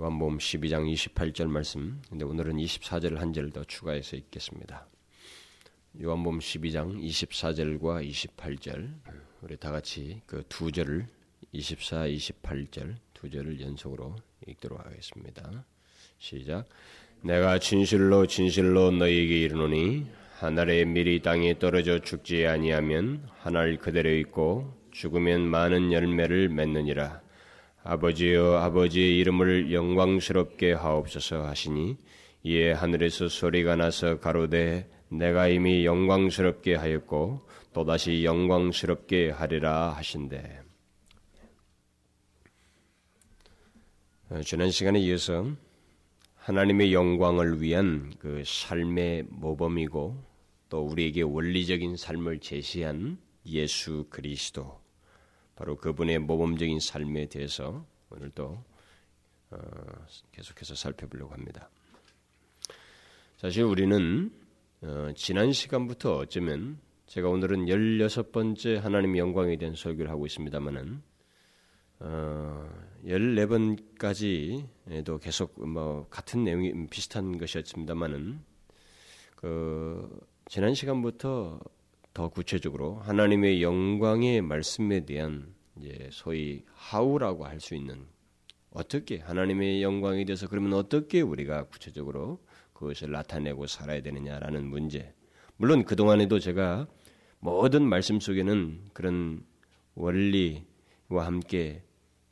요한복음 12장 28절 말씀. 근데 오늘은 24절 한 절 더 추가해서 읽겠습니다. 요한복음 12장 24절과 28절. 우리 다 같이 그 두 절을 24, 28절 두 절을 연속으로 읽도록 하겠습니다. 시작. 내가 진실로 진실로 너희에게 이르노니 하늘의 밀이 땅에 떨어져 죽지 아니하면 하늘 그대로 있고 죽으면 많은 열매를 맺느니라. 아버지여 아버지의 이름을 영광스럽게 하옵소서 하시니 이에 하늘에서 소리가 나서 가로되 내가 이미 영광스럽게 하였고 또다시 영광스럽게 하리라 하신대. 어, 지난 시간에 이어서 하나님의 영광을 위한 그 삶의 모범이고 또 우리에게 원리적인 삶을 제시한 예수 그리스도 바로 그분의 모범적인 삶에 대해서 오늘도 어, 계속해서 살펴보려고 합니다. 사실 우리는 어, 지난 시간부터 어쩌면 제가 오늘은 16번째 하나님 영광에 대한 설교를 하고 있습니다만은 어, 14번까지도 계속 뭐 같은 내용이 비슷한 것이었습니다만은 그 지난 시간부터 더 구체적으로 하나님의 영광의 말씀에 대한 소위 하우라고 할 수 있는 어떻게 하나님의 영광에 대해서 그러면 어떻게 우리가 구체적으로 그것을 나타내고 살아야 되느냐라는 문제. 물론 그동안에도 제가 모든 말씀 속에는 그런 원리와 함께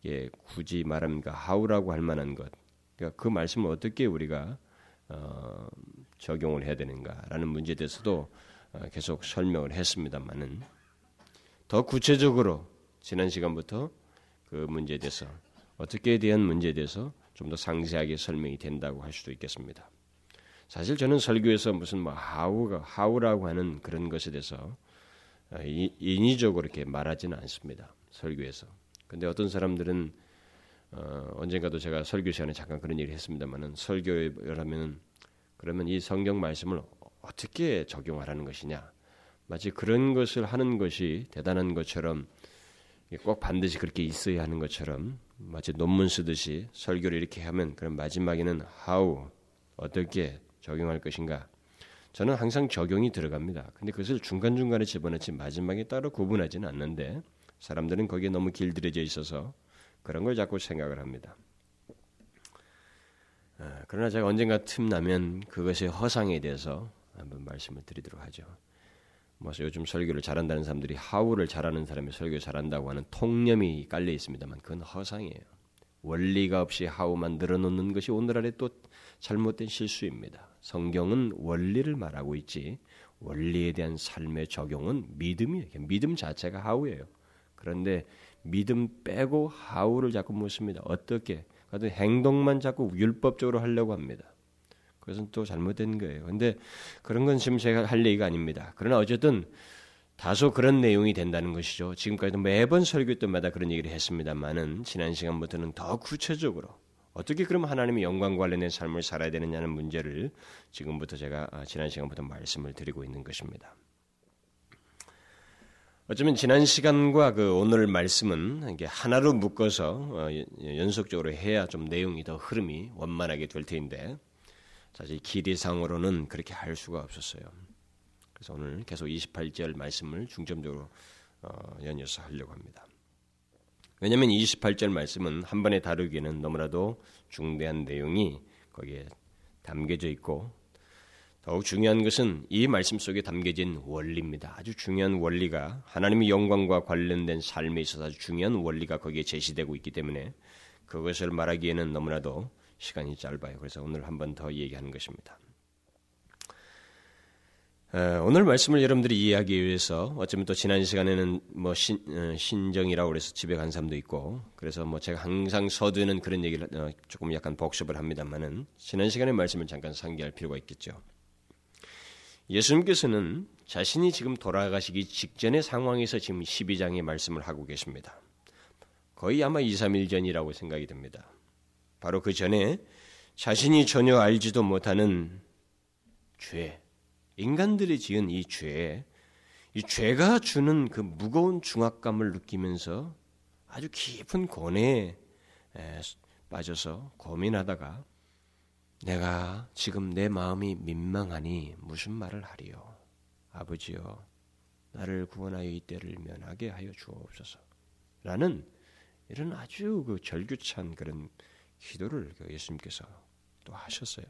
예, 굳이 말하면 하우라고 할 만한 것. 그러니까 그 말씀을 어떻게 우리가 어, 적용을 해야 되는가라는 문제에 대해서도 어, 계속 설명을 했습니다만은 더 구체적으로 지난 시간부터 그 문제에 대해서 어떻게 대한 문제에 대해서 좀 더 상세하게 설명이 된다고 할 수도 있겠습니다. 사실 저는 설교에서 무슨 뭐 하우가 하우라고 하는 그런 것에 대해서 어, 인위적으로 이렇게 말하지는 않습니다. 설교에서. 근데 어떤 사람들은 어, 언젠가도 제가 설교 시간에 잠깐 그런 얘기를 했습니다만은 설교를 하면 그러면 이 성경 말씀을 어떻게 적용하라는 것이냐? 마치 그런 것을 하는 것이 대단한 것처럼 꼭 반드시 그렇게 있어야 하는 것처럼 마치 논문 쓰듯이 설교를 이렇게 하면 그럼 마지막에는 how 어떻게 적용할 것인가? 저는 항상 적용이 들어갑니다. 근데 그것을 중간중간에 집어넣지 마지막에 따로 구분하지는 않는데 사람들은 거기에 너무 길들여져 있어서 그런 걸 자꾸 생각을 합니다. 아, 그러나 제가 언젠가 틈나면 그것의 허상에 대해서 한번 말씀을 드리도록 하죠. 뭐 요즘 설교를 잘한다는 사람들이 하우를 잘하는 사람이 설교 잘한다고 하는 통념이 깔려 있습니다만 그건 허상이에요. 원리가 없이 하우만 늘어놓는 것이 오늘날의 또 잘못된 실수입니다. 성경은 원리를 말하고 있지 원리에 대한 삶의 적용은 믿음이에요. 믿음 자체가 하우예요. 그런데 믿음 빼고 하우를 자꾸 묻습니다. 어떻게? 그래도 행동만 자꾸 율법적으로 하려고 합니다. 그것은 또 잘못된 거예요. 근데 그런 건 지금 제가 할 얘기가 아닙니다. 그러나 어쨌든 다소 그런 내용이 된다는 것이죠. 지금까지도 매번 설교 때마다 그런 얘기를 했습니다만은 지난 시간부터는 더 구체적으로 어떻게 그럼 하나님의 영광 관련된 삶을 살아야 되느냐는 문제를 지금부터 제가 아, 지난 시간부터 말씀을 드리고 있는 것입니다. 어쩌면 지난 시간과 그 오늘 말씀은 이게 하나로 묶어서 어, 연속적으로 해야 좀 내용이 더 흐름이 원만하게 될 텐데 사실 길이상으로는 그렇게 할 수가 없었어요. 그래서 오늘 계속 28절 말씀을 중점적으로 어, 연이어서 하려고 합니다. 왜냐하면 28절 말씀은 한 번에 다루기에는 너무나도 중대한 내용이 거기에 담겨져 있고 더욱 중요한 것은 이 말씀 속에 담겨진 원리입니다. 아주 중요한 원리가 하나님의 영광과 관련된 삶에 있어서 아주 중요한 원리가 거기에 제시되고 있기 때문에 그것을 말하기에는 너무나도 시간이 짧아요. 그래서 오늘 한 번 더 얘기하는 것입니다. 오늘 말씀을 여러분들이 이해하기 위해서 어쩌면 또 지난 시간에는 뭐 신, 어, 신정이라고 그래서 집에 간 사람도 있고 그래서 뭐 제가 항상 서두에는 그런 얘기를 어, 조금 약간 복습을 합니다만은 지난 시간의 말씀을 잠깐 상기할 필요가 있겠죠. 예수님께서는 자신이 지금 돌아가시기 직전의 상황에서 지금 12장의 말씀을 하고 계십니다. 거의 아마 2, 3일 전이라고 생각이 됩니다. 바로 그 전에 자신이 전혀 알지도 못하는 죄, 인간들이 지은 이 죄, 이 죄가 주는 그 무거운 중압감을 느끼면서 아주 깊은 고뇌에 빠져서 고민하다가 내가 지금 내 마음이 민망하니 무슨 말을 하리요? 아버지여, 나를 구원하여 이 때를 면하게 하여 주옵소서. 라는 이런 아주 그 절규찬 그런 기도를 그 예수님께서 또 하셨어요.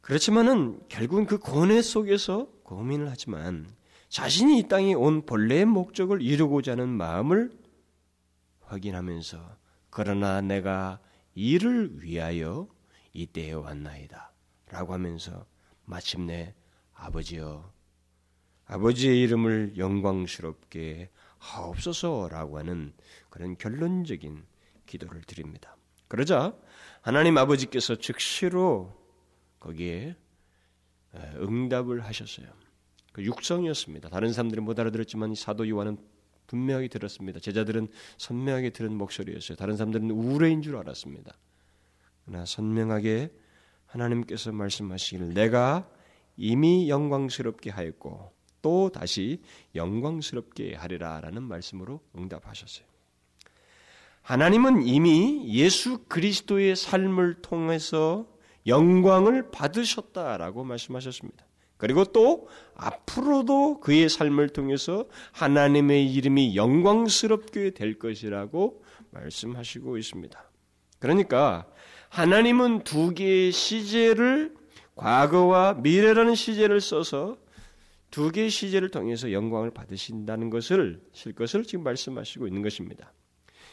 그렇지만은 결국은 그 고뇌 속에서 고민을 하지만 자신이 이 땅에 온 본래의 목적을 이루고자 하는 마음을 확인하면서 그러나 내가 이를 위하여 이때에 왔나이다. 라고 하면서 마침내 아버지여 아버지의 이름을 영광스럽게 하옵소서라고 하는 그런 결론적인 기도를 드립니다. 그러자 하나님 아버지께서 즉시로 거기에 응답을 하셨어요. 그 육성이었습니다. 다른 사람들은 못 알아들었지만 사도 요한은 분명히 들었습니다. 제자들은 선명하게 들은 목소리였어요. 다른 사람들은 우레인 줄 알았습니다. 그러나 선명하게 하나님께서 말씀하시기를 내가 이미 영광스럽게 하였고 또 다시 영광스럽게 하리라라는 말씀으로 응답하셨어요. 하나님은 이미 예수 그리스도의 삶을 통해서 영광을 받으셨다라고 말씀하셨습니다. 그리고 또 앞으로도 그의 삶을 통해서 하나님의 이름이 영광스럽게 될 것이라고 말씀하시고 있습니다. 그러니까 하나님은 두 개의 시제를 과거와 미래라는 시제를 써서 두 개의 시제를 통해서 영광을 받으신다는 것을 실 것을 지금 말씀하시고 있는 것입니다.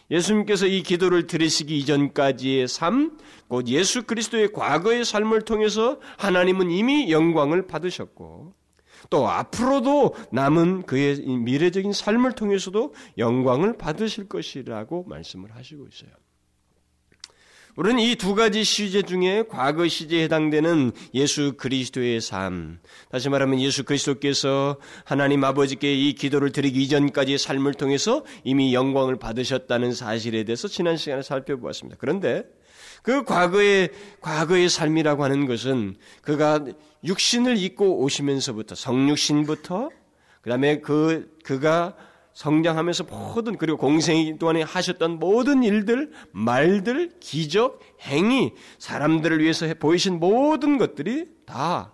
예수님께서 이 기도를 들으시기 이전까지의 삶, 곧 예수 그리스도의 과거의 삶을 통해서 하나님은 이미 영광을 받으셨고, 또 앞으로도 남은 그의 미래적인 삶을 통해서도 영광을 받으실 것이라고 말씀을 하시고 있어요. 우리는 이 두 가지 시제 중에 과거 시제에 해당되는 예수 그리스도의 삶, 다시 말하면 예수 그리스도께서 하나님 아버지께 이 기도를 드리기 이전까지의 삶을 통해서 이미 영광을 받으셨다는 사실에 대해서 지난 시간에 살펴보았습니다. 그런데 그 과거의 과거의 삶이라고 하는 것은 그가 육신을 입고 오시면서부터 성육신부터 그다음에 그 그가 성장하면서 모든 그리고 공생 동안에 하셨던 모든 일들, 말들, 기적, 행위, 사람들을 위해서 보이신 모든 것들이 다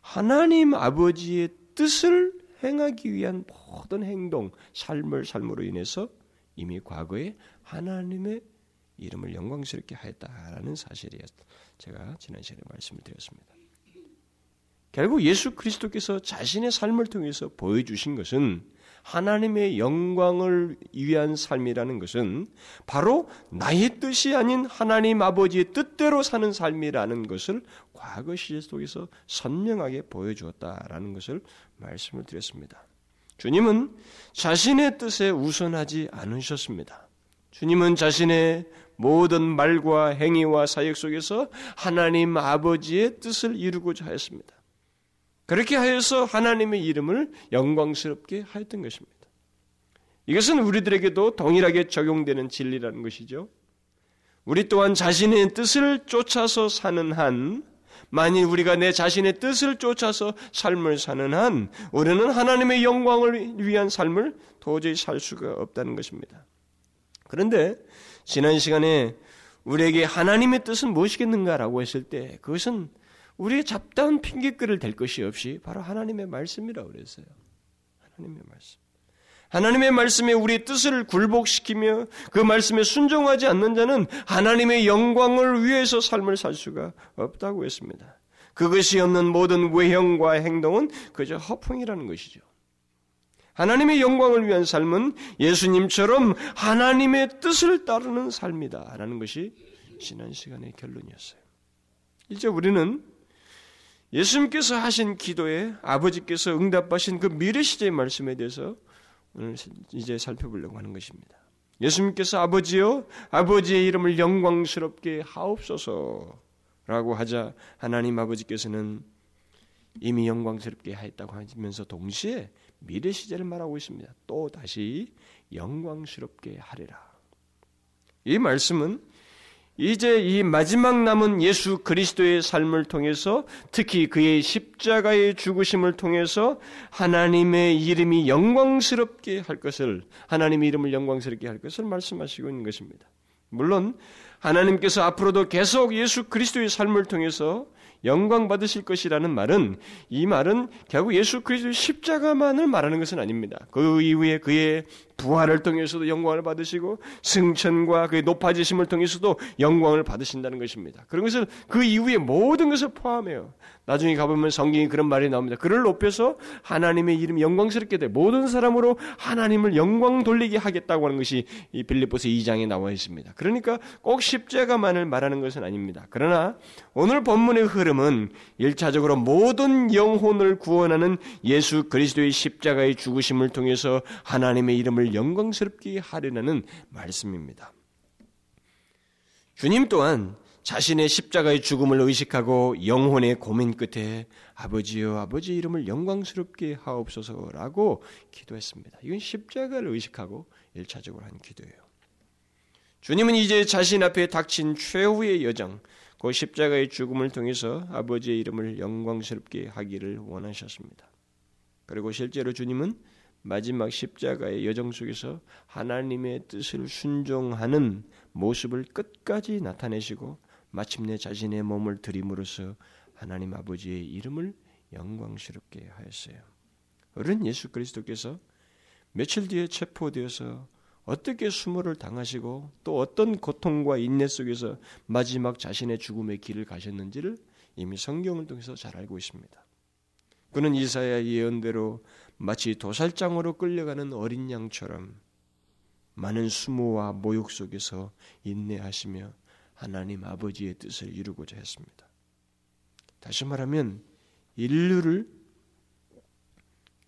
하나님 아버지의 뜻을 행하기 위한 모든 행동, 삶을 삶으로 인해서 이미 과거에 하나님의 이름을 영광스럽게 하였다라는 사실이었. 제가 지난 시간에 말씀을 드렸습니다. 결국 예수 그리스도께서 자신의 삶을 통해서 보여주신 것은 하나님의 영광을 위한 삶이라는 것은 바로 나의 뜻이 아닌 하나님 아버지의 뜻대로 사는 삶이라는 것을 과거 시제 속에서 선명하게 보여주었다라는 것을 말씀을 드렸습니다. 주님은 자신의 뜻에 우선하지 않으셨습니다. 주님은 자신의 모든 말과 행위와 사역 속에서 하나님 아버지의 뜻을 이루고자 하였습니다. 그렇게 하여서 하나님의 이름을 영광스럽게 하였던 것입니다. 이것은 우리들에게도 동일하게 적용되는 진리라는 것이죠. 우리 또한 자신의 뜻을 쫓아서 사는 한, 만일 우리가 내 자신의 뜻을 쫓아서 삶을 사는 한, 우리는 하나님의 영광을 위한 삶을 도저히 살 수가 없다는 것입니다. 그런데 지난 시간에 우리에게 하나님의 뜻은 무엇이겠는가라고 했을 때 그것은 우리의 잡다한 핑계거리를 될 것이 없이 바로 하나님의 말씀이라고 그랬어요. 하나님의 말씀. 하나님의 말씀에 우리의 뜻을 굴복시키며 그 말씀에 순종하지 않는 자는 하나님의 영광을 위해서 삶을 살 수가 없다고 했습니다. 그것이 없는 모든 외형과 행동은 그저 허풍이라는 것이죠. 하나님의 영광을 위한 삶은 예수님처럼 하나님의 뜻을 따르는 삶이다. 라는 것이 지난 시간의 결론이었어요. 이제 우리는 예수님께서 하신 기도에 아버지께서 응답하신 그 미래 시제의 말씀에 대해서 오늘 이제 살펴보려고 하는 것입니다. 예수님께서 아버지요, 아버지의 이름을 영광스럽게 하옵소서라고 하자 하나님 아버지께서는 이미 영광스럽게 하였다고 하면서 동시에 미래 시제를 말하고 있습니다. 또 다시 영광스럽게 하리라. 이 말씀은 이제 이 마지막 남은 예수 그리스도의 삶을 통해서 특히 그의 십자가의 죽으심을 통해서 하나님의 이름이 영광스럽게 할 것을 하나님의 이름을 영광스럽게 할 것을 말씀하시고 있는 것입니다. 물론 하나님께서 앞으로도 계속 예수 그리스도의 삶을 통해서 영광 받으실 것이라는 말은 이 말은 결국 예수 그리스도의 십자가만을 말하는 것은 아닙니다. 그 이후에 그의 부활을 통해서도 영광을 받으시고 승천과 그의 높아지심을 통해서도 영광을 받으신다는 것입니다. 그런 것을 그 이후에 모든 것을 포함해요. 나중에 가보면 성경이 그런 말이 나옵니다. 그를 높여서 하나님의 이름 영광스럽게 돼 모든 사람으로 하나님을 영광 돌리게 하겠다고 하는 것이 이 빌립보서 2장에 나와 있습니다. 그러니까 꼭 십자가만을 말하는 것은 아닙니다. 그러나 오늘 본문의 흐름은 일차적으로 모든 영혼을 구원하는 예수 그리스도의 십자가의 죽으심을 통해서 하나님의 이름을 영광스럽게 하려는 말씀입니다. 주님 또한 자신의 십자가의 죽음을 의식하고 영혼의 고민 끝에 아버지여 아버지 이름을 영광스럽게 하옵소서라고 기도했습니다. 이건 십자가를 의식하고 일차적으로 한 기도예요. 주님은 이제 자신 앞에 닥친 최후의 여정, 그 십자가의 죽음을 통해서 아버지의 이름을 영광스럽게 하기를 원하셨습니다. 그리고 실제로 주님은 마지막 십자가의 여정 속에서 하나님의 뜻을 순종하는 모습을 끝까지 나타내시고 마침내 자신의 몸을 드림으로써 하나님 아버지의 이름을 영광스럽게 하였어요. 어른 예수 그리스도께서 며칠 뒤에 체포되어서 어떻게 수모를 당하시고 또 어떤 고통과 인내 속에서 마지막 자신의 죽음의 길을 가셨는지를 이미 성경을 통해서 잘 알고 있습니다. 그는 이사야 예언대로 마치 도살장으로 끌려가는 어린 양처럼 많은 수모와 모욕 속에서 인내하시며 하나님 아버지의 뜻을 이루고자 했습니다. 다시 말하면 인류를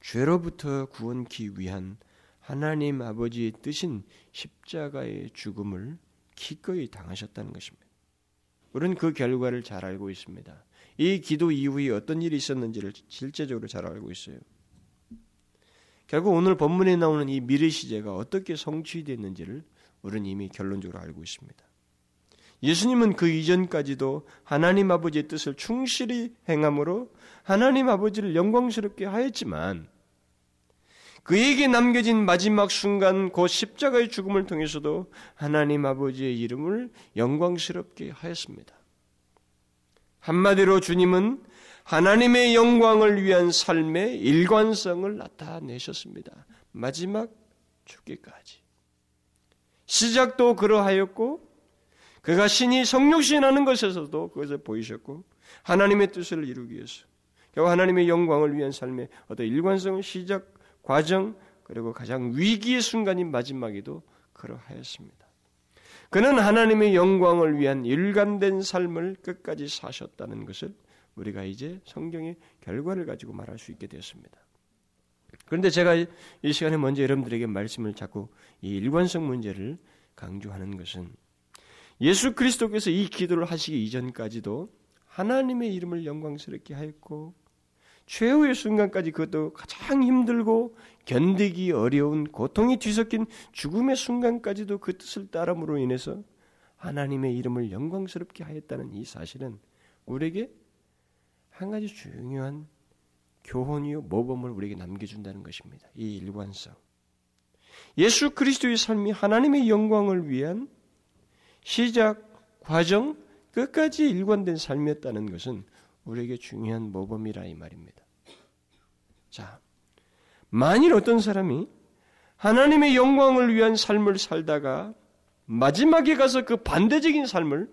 죄로부터 구원기 위한 하나님 아버지의 뜻인 십자가의 죽음을 기꺼이 당하셨다는 것입니다. 우리는 그 결과를 잘 알고 있습니다. 이 기도 이후에 어떤 일이 있었는지를 실제적으로 잘 알고 있어요. 결국 오늘 본문에 나오는 이 미래 시제가 어떻게 성취됐는지를 우리는 이미 결론적으로 알고 있습니다. 예수님은 그 이전까지도 하나님 아버지의 뜻을 충실히 행함으로 하나님 아버지를 영광스럽게 하였지만 그에게 남겨진 마지막 순간 그 십자가의 죽음을 통해서도 하나님 아버지의 이름을 영광스럽게 하였습니다. 한마디로 주님은 하나님의 영광을 위한 삶의 일관성을 나타내셨습니다. 마지막 죽기까지. 시작도 그러하였고 그가 신이 성육신하는 것에서도 그것을 보이셨고 하나님의 뜻을 이루기 위해서 결국 하나님의 영광을 위한 삶의 어떤 일관성을 시작 과정 그리고 가장 위기의 순간인 마지막에도 그러하였습니다. 그는 하나님의 영광을 위한 일관된 삶을 끝까지 사셨다는 것을 우리가 이제 성경의 결과를 가지고 말할 수 있게 되었습니다. 그런데 제가 이 시간에 먼저 여러분들에게 말씀을 자꾸 이 일관성 문제를 강조하는 것은 예수 그리스도께서 이 기도를 하시기 이전까지도 하나님의 이름을 영광스럽게 하였고 최후의 순간까지 그것도 가장 힘들고 견디기 어려운 고통이 뒤섞인 죽음의 순간까지도 그 뜻을 따름으로 인해서 하나님의 이름을 영광스럽게 하였다는 이 사실은 우리에게 한 가지 중요한 교훈이요 모범을 우리에게 남겨준다는 것입니다. 이 일관성. 예수 그리스도의 삶이 하나님의 영광을 위한 시작, 과정, 끝까지 일관된 삶이었다는 것은 우리에게 중요한 모범이라 이 말입니다. 자, 만일 어떤 사람이 하나님의 영광을 위한 삶을 살다가 마지막에 가서 그 반대적인 삶을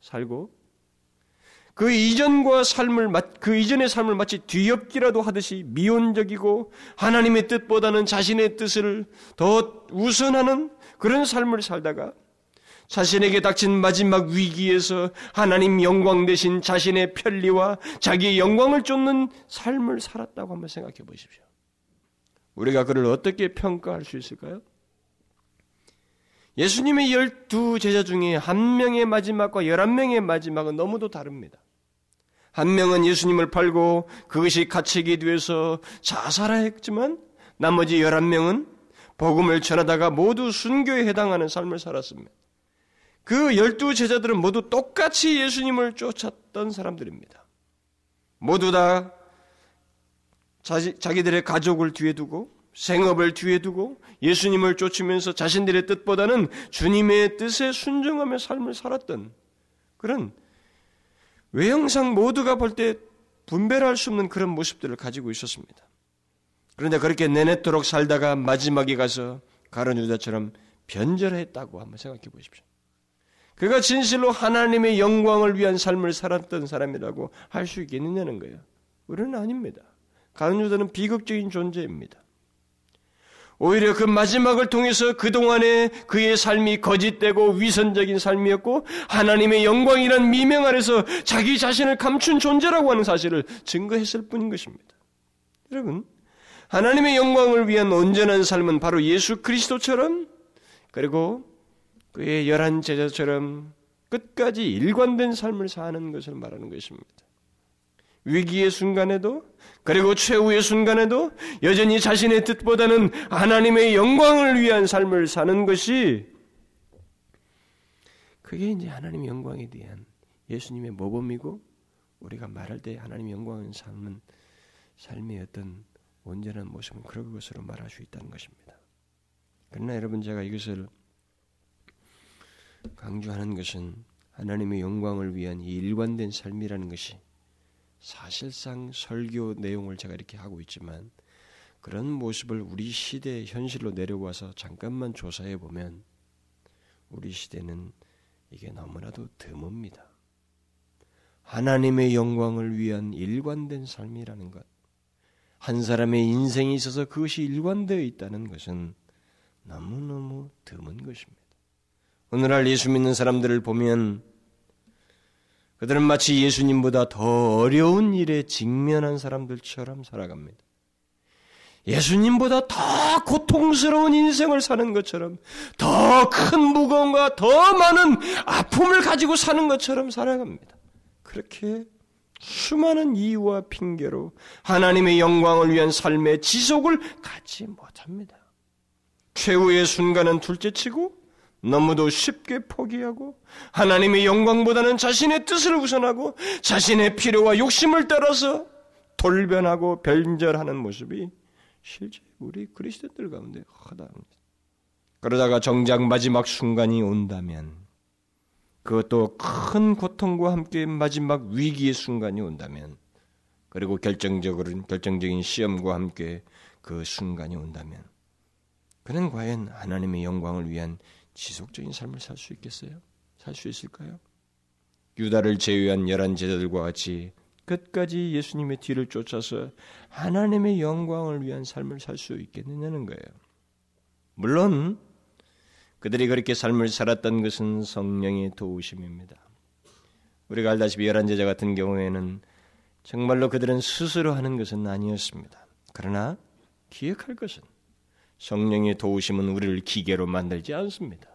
살고 그 이전과 삶을 그 이전의 삶을 마치 뒤엎기라도 하듯이 미온적이고 하나님의 뜻보다는 자신의 뜻을 더 우선하는 그런 삶을 살다가 자신에게 닥친 마지막 위기에서 하나님 영광 대신 자신의 편리와 자기의 영광을 쫓는 삶을 살았다고 한번 생각해 보십시오. 우리가 그를 어떻게 평가할 수 있을까요? 예수님의 열두 제자 중에 한 명의 마지막과 열한 명의 마지막은 너무도 다릅니다. 한 명은 예수님을 팔고 그것이 가치기 위해서 자살했지만 나머지 열한 명은 복음을 전하다가 모두 순교에 해당하는 삶을 살았습니다. 그 열두 제자들은 모두 똑같이 예수님을 쫓았던 사람들입니다. 모두 다 자기, 자기들의 가족을 뒤에 두고 생업을 뒤에 두고 예수님을 쫓으면서 자신들의 뜻보다는 주님의 뜻에 순종하며 삶을 살았던 그런 외형상 모두가 볼 때 분별할 수 없는 그런 모습들을 가지고 있었습니다. 그런데 그렇게 내내토록 살다가 마지막에 가서 가론 유다처럼 변절했다고 한번 생각해 보십시오. 그가 진실로 하나님의 영광을 위한 삶을 살았던 사람이라고 할 수 있겠느냐는 거예요. 우리는 아닙니다. 가론 유다는 비극적인 존재입니다. 오히려 그 마지막을 통해서 그동안에 그의 삶이 거짓되고 위선적인 삶이었고 하나님의 영광이란 미명 아래서 자기 자신을 감춘 존재라고 하는 사실을 증거했을 뿐인 것입니다. 여러분, 하나님의 영광을 위한 온전한 삶은 바로 예수 그리스도처럼 그리고 그의 열한 제자처럼 끝까지 일관된 삶을 사는 것을 말하는 것입니다. 위기의 순간에도 그리고 최후의 순간에도 여전히 자신의 뜻보다는 하나님의 영광을 위한 삶을 사는 것이 그게 이제 하나님의 영광에 대한 예수님의 모범이고 우리가 말할 때 하나님의 영광을 삶은 삶의 어떤 온전한 모습은 그런 것으로 말할 수 있다는 것입니다. 그러나 여러분 제가 이것을 강조하는 것은 하나님의 영광을 위한 이 일관된 삶이라는 것이 사실상 설교 내용을 제가 이렇게 하고 있지만 그런 모습을 우리 시대 현실로 내려와서 잠깐만 조사해 보면 우리 시대는 이게 너무나도 드뭅니다. 하나님의 영광을 위한 일관된 삶이라는 것, 한 사람의 인생에 있어서 그것이 일관되어 있다는 것은 너무너무 드문 것입니다. 오늘날 예수 믿는 사람들을 보면 그들은 마치 예수님보다 더 어려운 일에 직면한 사람들처럼 살아갑니다. 예수님보다 더 고통스러운 인생을 사는 것처럼 더 큰 무거움과 더 많은 아픔을 가지고 사는 것처럼 살아갑니다. 그렇게 수많은 이유와 핑계로 하나님의 영광을 위한 삶의 지속을 갖지 못합니다. 최후의 순간은 둘째치고 너무도 쉽게 포기하고 하나님의 영광보다는 자신의 뜻을 우선하고 자신의 필요와 욕심을 따라서 돌변하고 변절하는 모습이 실제 우리 그리스도들 가운데 허다합니다. 그러다가 정작 마지막 순간이 온다면 그것도 큰 고통과 함께 마지막 위기의 순간이 온다면 그리고 결정적으로 결정적인 시험과 함께 그 순간이 온다면 그는 과연 하나님의 영광을 위한 지속적인 삶을 살 수 있겠어요? 살 수 있을까요? 유다를 제외한 열한 제자들과 같이 끝까지 예수님의 뒤를 쫓아서 하나님의 영광을 위한 삶을 살 수 있겠느냐는 거예요. 물론 그들이 그렇게 삶을 살았던 것은 성령의 도우심입니다. 우리가 알다시피 열한 제자 같은 경우에는 정말로 그들은 스스로 하는 것은 아니었습니다. 그러나 기억할 것은 성령의 도우심은 우리를 기계로 만들지 않습니다.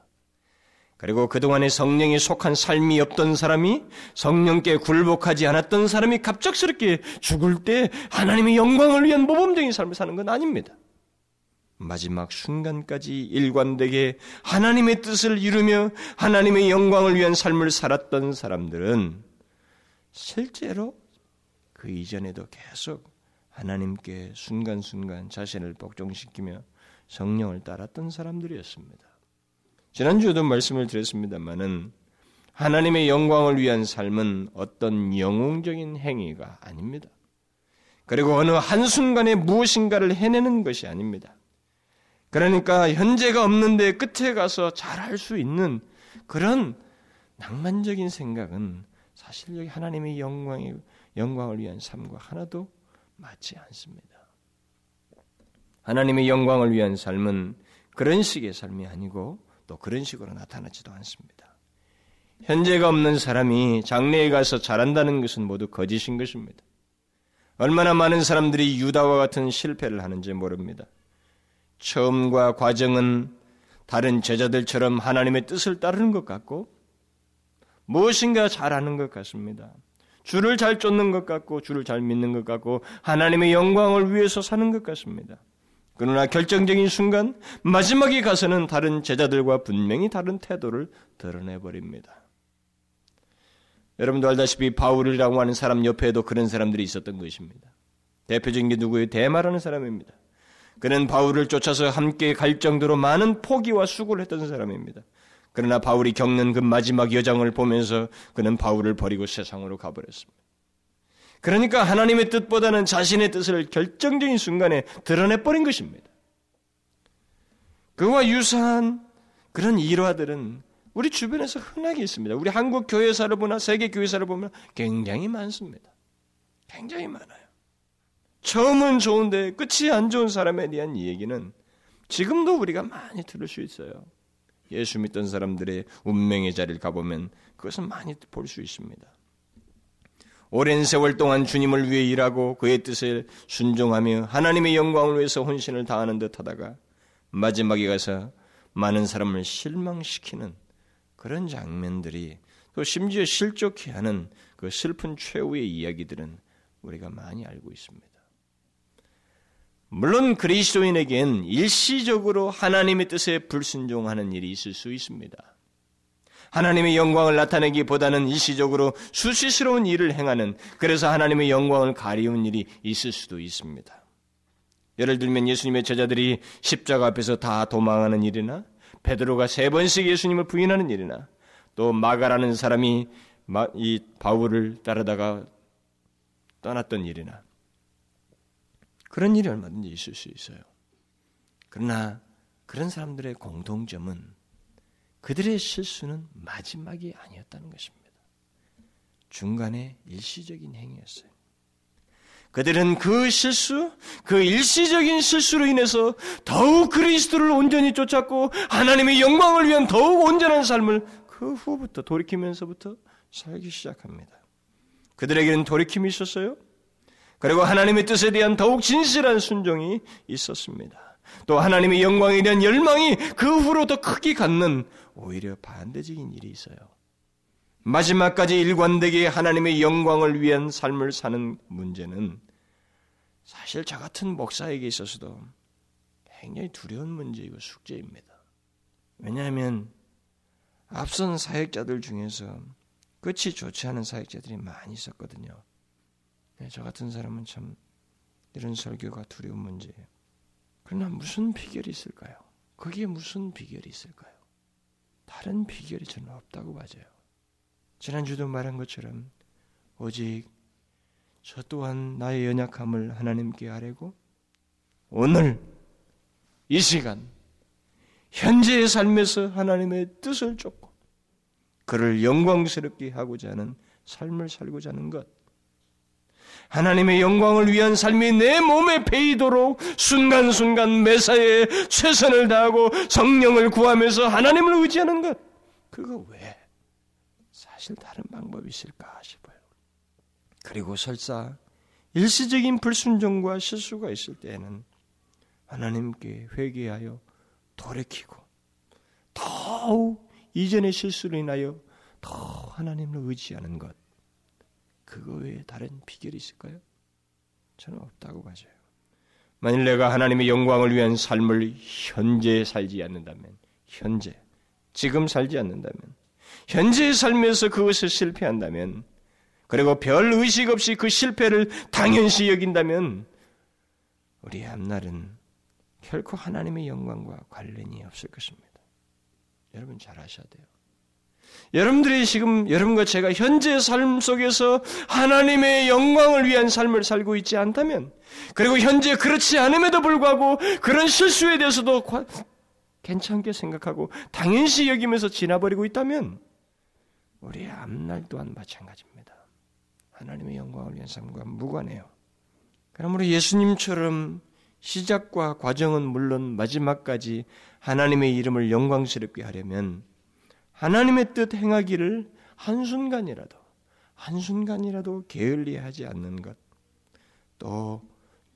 그리고 그동안에 성령에 속한 삶이 없던 사람이 성령께 굴복하지 않았던 사람이 갑작스럽게 죽을 때 하나님의 영광을 위한 모범적인 삶을 사는 건 아닙니다. 마지막 순간까지 일관되게 하나님의 뜻을 이루며 하나님의 영광을 위한 삶을 살았던 사람들은 실제로 그 이전에도 계속 하나님께 순간순간 자신을 복종시키며 성령을 따랐던 사람들이었습니다. 지난주에도 말씀을 드렸습니다만은 하나님의 영광을 위한 삶은 어떤 영웅적인 행위가 아닙니다. 그리고 어느 한순간에 무엇인가를 해내는 것이 아닙니다. 그러니까 현재가 없는데 끝에 가서 잘할 수 있는 그런 낭만적인 생각은 사실 여기 하나님의 영광의 영광을 위한 삶과 하나도 맞지 않습니다. 하나님의 영광을 위한 삶은 그런 식의 삶이 아니고 또 그런 식으로 나타나지도 않습니다. 현재가 없는 사람이 장래에 가서 잘한다는 것은 모두 거짓인 것입니다. 얼마나 많은 사람들이 유다와 같은 실패를 하는지 모릅니다. 처음과 과정은 다른 제자들처럼 하나님의 뜻을 따르는 것 같고 무엇인가 잘하는 것 같습니다. 주를 잘 쫓는 것 같고 주를 잘 믿는 것 같고 하나님의 영광을 위해서 사는 것 같습니다. 그러나 결정적인 순간 마지막에 가서는 다른 제자들과 분명히 다른 태도를 드러내 버립니다. 여러분도 알다시피 바울이라고 하는 사람 옆에도 그런 사람들이 있었던 것입니다. 대표적인 게 누구예요? 대마라는 사람입니다. 그는 바울을 쫓아서 함께 갈 정도로 많은 포기와 수고를 했던 사람입니다. 그러나 바울이 겪는 그 마지막 여정을 보면서 그는 바울을 버리고 세상으로 가버렸습니다. 그러니까 하나님의 뜻보다는 자신의 뜻을 결정적인 순간에 드러내버린 것입니다. 그와 유사한 그런 일화들은 우리 주변에서 흔하게 있습니다. 우리 한국 교회사를 보나 세계 교회사를 보면 굉장히 많습니다. 굉장히 많아요. 처음은 좋은데 끝이 안 좋은 사람에 대한 얘기는 지금도 우리가 많이 들을 수 있어요. 예수 믿던 사람들의 운명의 자리를 가보면 그것은 많이 볼 수 있습니다. 오랜 세월 동안 주님을 위해 일하고 그의 뜻에 순종하며 하나님의 영광을 위해서 혼신을 다하는 듯 하다가 마지막에 가서 많은 사람을 실망시키는 그런 장면들이 또 심지어 실족해 하는 그 슬픈 최후의 이야기들은 우리가 많이 알고 있습니다. 물론 그리스도인에겐 일시적으로 하나님의 뜻에 불순종하는 일이 있을 수 있습니다. 하나님의 영광을 나타내기보다는 일시적으로 수시스러운 일을 행하는 그래서 하나님의 영광을 가리운 일이 있을 수도 있습니다. 예를 들면 예수님의 제자들이 십자가 앞에서 다 도망하는 일이나 베드로가 세 번씩 예수님을 부인하는 일이나 또 마가라는 사람이 이 바울을 따르다가 떠났던 일이나 그런 일이 얼마든지 있을 수 있어요. 그러나 그런 사람들의 공통점은 그들의 실수는 마지막이 아니었다는 것입니다. 중간에 일시적인 행위였어요. 그들은 그 실수, 그 일시적인 실수로 인해서 더욱 그리스도를 온전히 쫓았고 하나님의 영광을 위한 더욱 온전한 삶을 그 후부터 돌이키면서부터 살기 시작합니다. 그들에게는 돌이킴이 있었어요. 그리고 하나님의 뜻에 대한 더욱 진실한 순종이 있었습니다. 또 하나님의 영광에 대한 열망이 그 후로 더 크게 갖는 오히려 반대적인 일이 있어요. 마지막까지 일관되게 하나님의 영광을 위한 삶을 사는 문제는 사실 저 같은 목사에게 있어서도 굉장히 두려운 문제이고 숙제입니다. 왜냐하면 앞선 사역자들 중에서 끝이 좋지 않은 사역자들이 많이 있었거든요. 네, 저 같은 사람은 참 이런 설교가 두려운 문제예요. 그러나 무슨 비결이 있을까요? 거기에 무슨 비결이 있을까요? 다른 비결이 저는 없다고 봐져요. 지난주도 말한 것처럼 오직 저 또한 나의 연약함을 하나님께 아뢰고 오늘 이 시간 현재의 삶에서 하나님의 뜻을 쫓고 그를 영광스럽게 하고자 하는 삶을 살고자 하는 것 하나님의 영광을 위한 삶이 내 몸에 배이도록 순간순간 매사에 최선을 다하고 성령을 구하면서 하나님을 의지하는 것. 그거 왜? 사실 다른 방법이 있을까 싶어요. 그리고 설사 일시적인 불순종과 실수가 있을 때에는 하나님께 회개하여 돌이키고 더욱 이전의 실수로 인하여 더 하나님을 의지하는 것. 그거 외에 다른 비결이 있을까요? 저는 없다고 봐요. 만일 내가 하나님의 영광을 위한 삶을 현재 살지 않는다면, 현재, 지금 살지 않는다면, 현재의 삶에서 그것을 실패한다면, 그리고 별 의식 없이 그 실패를 당연시 여긴다면, 우리 앞날은 결코 하나님의 영광과 관련이 없을 것입니다. 여러분 잘 아셔야 돼요. 여러분들이 지금 여러분과 제가 현재 삶 속에서 하나님의 영광을 위한 삶을 살고 있지 않다면, 그리고 현재 그렇지 않음에도 불구하고 그런 실수에 대해서도 괜찮게 생각하고 당연시 여기면서 지나버리고 있다면, 우리의 앞날 또한 마찬가지입니다. 하나님의 영광을 위한 삶과 무관해요. 그러므로 예수님처럼 시작과 과정은 물론 마지막까지 하나님의 이름을 영광스럽게 하려면 하나님의 뜻 행하기를 한순간이라도, 한순간이라도 게을리하지 않는 것, 또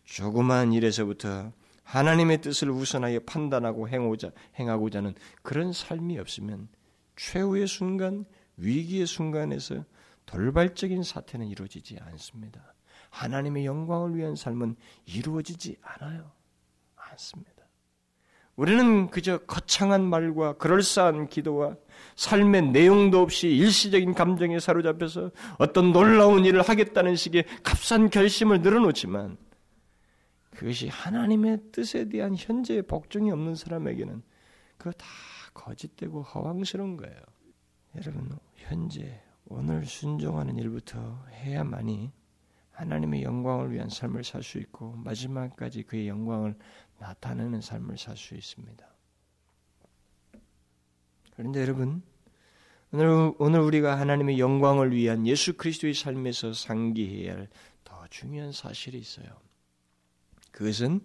조그마한 일에서부터 하나님의 뜻을 우선하여 판단하고 행하고자, 행하고자 하는 그런 삶이 없으면 최후의 순간, 위기의 순간에서 돌발적인 사태는 이루어지지 않습니다. 하나님의 영광을 위한 삶은 이루어지지 않아요. 안 않습니다. 우리는 그저 거창한 말과 그럴싸한 기도와 삶의 내용도 없이 일시적인 감정에 사로잡혀서 어떤 놀라운 일을 하겠다는 식의 값싼 결심을 늘어놓지만 그것이 하나님의 뜻에 대한 현재의 복종이 없는 사람에게는 그거 다 거짓되고 허황스러운 거예요. 여러분, 현재 오늘 순종하는 일부터 해야만이 하나님의 영광을 위한 삶을 살 수 있고 마지막까지 그의 영광을 나타내는 삶을 살 수 있습니다. 그런데 여러분, 오늘, 오늘 우리가 하나님의 영광을 위한 예수 그리스도의 삶에서 상기해야 할 더 중요한 사실이 있어요. 그것은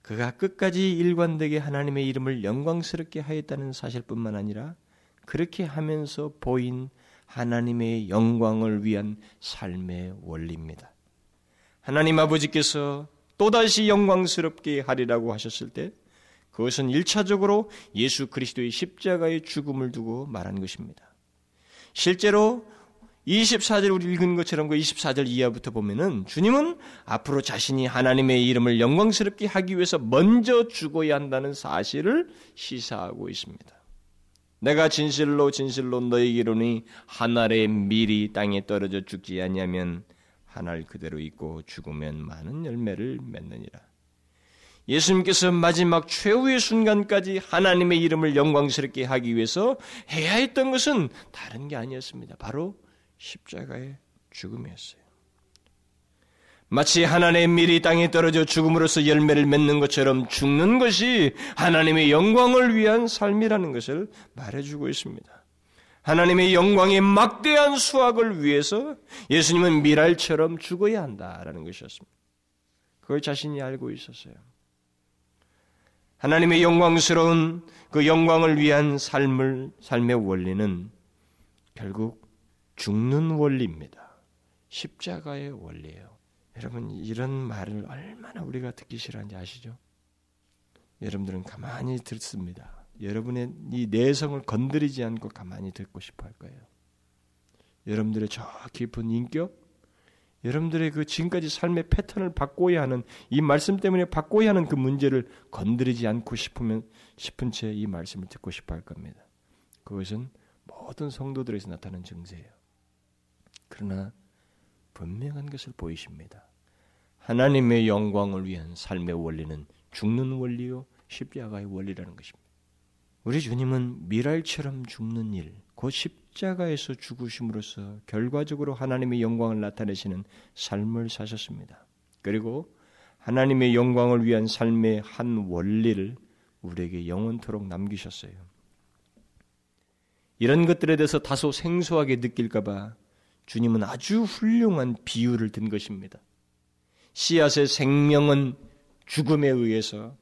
그가 끝까지 일관되게 하나님의 이름을 영광스럽게 하였다는 사실뿐만 아니라 그렇게 하면서 보인 하나님의 영광을 위한 삶의 원리입니다. 하나님 아버지께서 또다시 영광스럽게 하리라고 하셨을 때 그것은 일차적으로 예수 그리스도의 십자가의 죽음을 두고 말한 것입니다. 실제로 24절 우리 읽은 것처럼 그 24절 이하부터 보면은 주님은 앞으로 자신이 하나님의 이름을 영광스럽게 하기 위해서 먼저 죽어야 한다는 사실을 시사하고 있습니다. 내가 진실로 진실로 너에게 이르니 한 알의 밀이 땅에 떨어져 죽지 않냐면 한알 그대로 있고 죽으면 많은 열매를 맺느니라. 예수님께서 마지막 최후의 순간까지 하나님의 이름을 영광스럽게 하기 위해서 해야 했던 것은 다른 게 아니었습니다. 바로 십자가의 죽음이었어요. 마치 하나님의 밀이 땅에 떨어져 죽음으로써 열매를 맺는 것처럼 죽는 것이 하나님의 영광을 위한 삶이라는 것을 말해주고 있습니다. 하나님의 영광의 막대한 수확을 위해서 예수님은 미랄처럼 죽어야 한다라는 것이었습니다. 그걸 자신이 알고 있었어요. 하나님의 영광스러운 그 영광을 위한 삶을 삶의 원리는 결국 죽는 원리입니다. 십자가의 원리예요. 여러분 이런 말을 얼마나 우리가 듣기 싫어하는지 아시죠? 여러분들은 가만히 듣습니다. 여러분의 이 내성을 건드리지 않고 가만히 듣고 싶어 할 거예요. 여러분들의 저 깊은 인격, 여러분들의 그 지금까지 삶의 패턴을 바꿔야 하는 이 말씀 때문에 바꿔야 하는 그 문제를 건드리지 않고 싶으면 싶은 채 이 말씀을 듣고 싶어 할 겁니다. 그것은 모든 성도들에서 나타나는 증세예요. 그러나 분명한 것을 보이십니다. 하나님의 영광을 위한 삶의 원리는 죽는 원리요 십자가의 원리라는 것입니다. 우리 주님은 미랄처럼 죽는 일, 곧 십자가에서 죽으심으로써 결과적으로 하나님의 영광을 나타내시는 삶을 사셨습니다. 그리고 하나님의 영광을 위한 삶의 한 원리를 우리에게 영원토록 남기셨어요. 이런 것들에 대해서 다소 생소하게 느낄까봐 주님은 아주 훌륭한 비유를 든 것입니다. 씨앗의 생명은 죽음에 의해서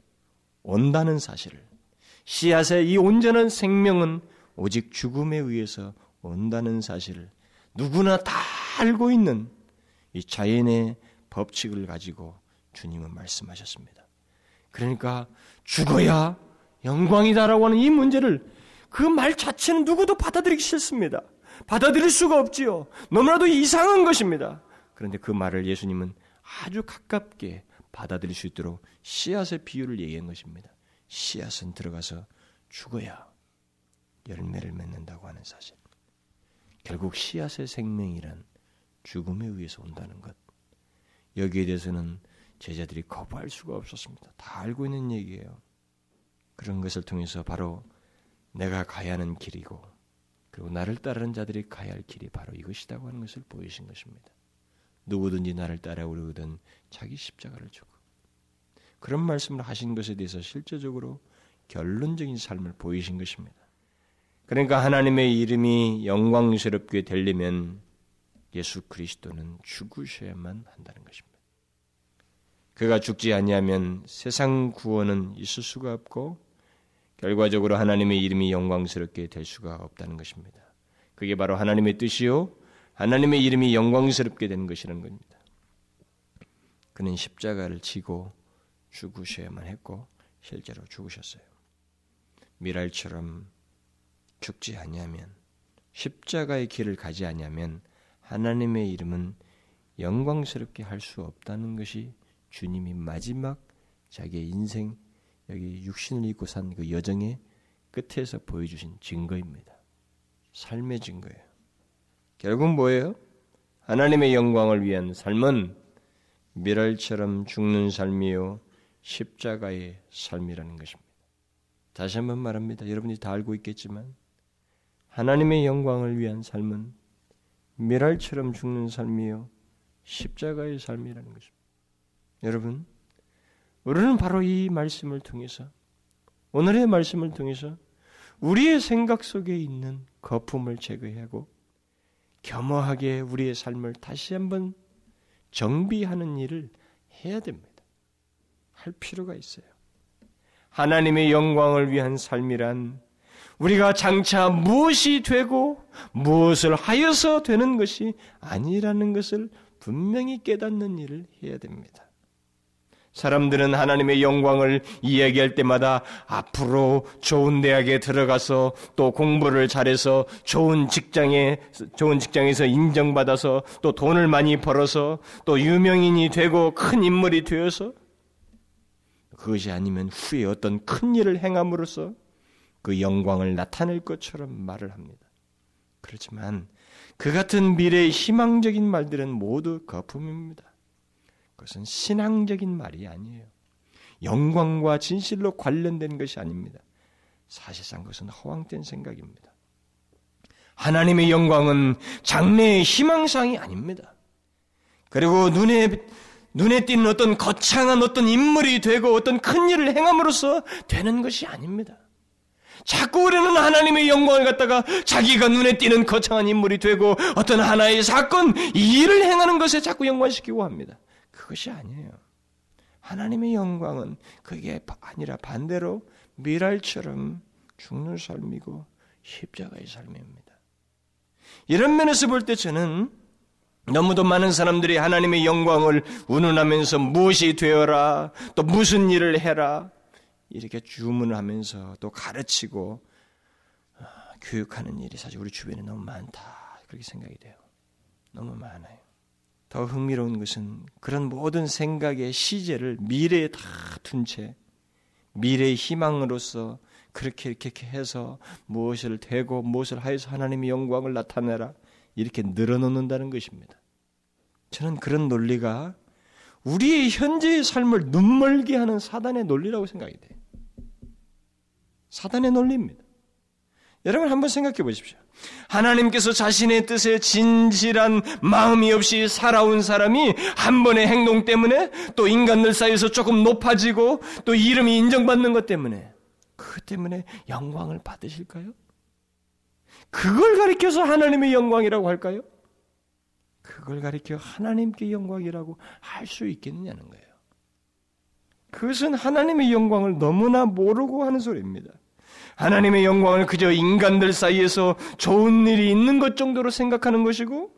온다는 사실을, 씨앗의 이 온전한 생명은 오직 죽음에 의해서 온다는 사실을 누구나 다 알고 있는 이 자연의 법칙을 가지고 주님은 말씀하셨습니다. 그러니까 죽어야 영광이다라고 하는 이 문제를 그 말 자체는 누구도 받아들이기 싫습니다. 받아들일 수가 없지요. 너무나도 이상한 것입니다. 그런데 그 말을 예수님은 아주 가깝게 받아들일 수 있도록 씨앗의 비유를 얘기한 것입니다. 씨앗은 들어가서 죽어야 열매를 맺는다고 하는 사실. 결국 씨앗의 생명이란 죽음에 의해서 온다는 것. 여기에 대해서는 제자들이 거부할 수가 없었습니다. 다 알고 있는 얘기예요. 그런 것을 통해서 바로 내가 가야 하는 길이고 그리고 나를 따르는 자들이 가야 할 길이 바로 이것이라고 하는 것을 보이신 것입니다. 누구든지 나를 따라오려거든 자기 십자가를 주고 그런 말씀을 하신 것에 대해서 실제적으로 결론적인 삶을 보이신 것입니다. 그러니까 하나님의 이름이 영광스럽게 되려면 예수 그리스도는 죽으셔야만 한다는 것입니다. 그가 죽지 아니하면 세상 구원은 있을 수가 없고 결과적으로 하나님의 이름이 영광스럽게 될 수가 없다는 것입니다. 그게 바로 하나님의 뜻이요. 하나님의 이름이 영광스럽게 되는 것이라는 겁니다. 그는 십자가를 지고 죽으셔야만 했고 실제로 죽으셨어요. 미랄처럼 죽지 아니하면 십자가의 길을 가지 아니하면 하나님의 이름은 영광스럽게 할 수 없다는 것이 주님이 마지막 자기의 인생 여기 육신을 입고 산 그 여정의 끝에서 보여주신 증거입니다. 삶의 증거예요. 결국 뭐예요? 하나님의 영광을 위한 삶은 미랄처럼 죽는 삶이요 십자가의 삶이라는 것입니다. 다시 한번 말합니다. 여러분이 다 알고 있겠지만 하나님의 영광을 위한 삶은 미랄처럼 죽는 삶이요 십자가의 삶이라는 것입니다. 여러분, 우리는 바로 이 말씀을 통해서 오늘의 말씀을 통해서 우리의 생각 속에 있는 거품을 제거하고 겸허하게 우리의 삶을 다시 한번 정비하는 일을 해야 됩니다. 할 필요가 있어요. 하나님의 영광을 위한 삶이란 우리가 장차 무엇이 되고 무엇을 하여서 되는 것이 아니라는 것을 분명히 깨닫는 일을 해야 됩니다. 사람들은 하나님의 영광을 이야기할 때마다 앞으로 좋은 대학에 들어가서 또 공부를 잘해서 좋은 직장에 좋은 직장에서 인정받아서 또 돈을 많이 벌어서 또 유명인이 되고 큰 인물이 되어서 그것이 아니면 후에 어떤 큰 일을 행함으로써 그 영광을 나타낼 것처럼 말을 합니다. 그렇지만 그 같은 미래의 희망적인 말들은 모두 거품입니다. 그것은 신앙적인 말이 아니에요. 영광과 진실로 관련된 것이 아닙니다. 사실상 그것은 허황된 생각입니다. 하나님의 영광은 장래의 희망상이 아닙니다. 그리고 눈에 눈에 띄는 어떤 거창한 어떤 인물이 되고 어떤 큰 일을 행함으로써 되는 것이 아닙니다. 자꾸 우리는 하나님의 영광을 갖다가 자기가 눈에 띄는 거창한 인물이 되고 어떤 하나의 사건, 일을 행하는 것에 자꾸 연관시키고 합니다. 그것이 아니에요. 하나님의 영광은 그게 아니라 반대로 미랄처럼 죽는 삶이고 십자가의 삶입니다. 이런 면에서 볼 때 저는 너무도 많은 사람들이 하나님의 영광을 운운하면서 무엇이 되어라, 또 무슨 일을 해라, 이렇게 주문을 하면서 또 가르치고 어, 교육하는 일이 사실 우리 주변에 너무 많다. 그렇게 생각이 돼요. 너무 많아요. 더 흥미로운 것은 그런 모든 생각의 시제를 미래에 다 둔 채 미래의 희망으로서 그렇게 이렇게 해서 무엇을 되고 무엇을 하여서 하나님의 영광을 나타내라 이렇게 늘어놓는다는 것입니다. 저는 그런 논리가 우리의 현재의 삶을 눈멀게 하는 사단의 논리라고 생각이 돼요. 사단의 논리입니다. 여러분 한번 생각해 보십시오. 하나님께서 자신의 뜻에 진실한 마음이 없이 살아온 사람이 한 번의 행동 때문에 또 인간들 사이에서 조금 높아지고 또 이름이 인정받는 것 때문에 그 때문에 영광을 받으실까요? 그걸 가리켜서 하나님의 영광이라고 할까요? 그걸 가리켜 하나님께 영광이라고 할 수 있겠느냐는 거예요. 그것은 하나님의 영광을 너무나 모르고 하는 소리입니다. 하나님의 영광을 그저 인간들 사이에서 좋은 일이 있는 것 정도로 생각하는 것이고,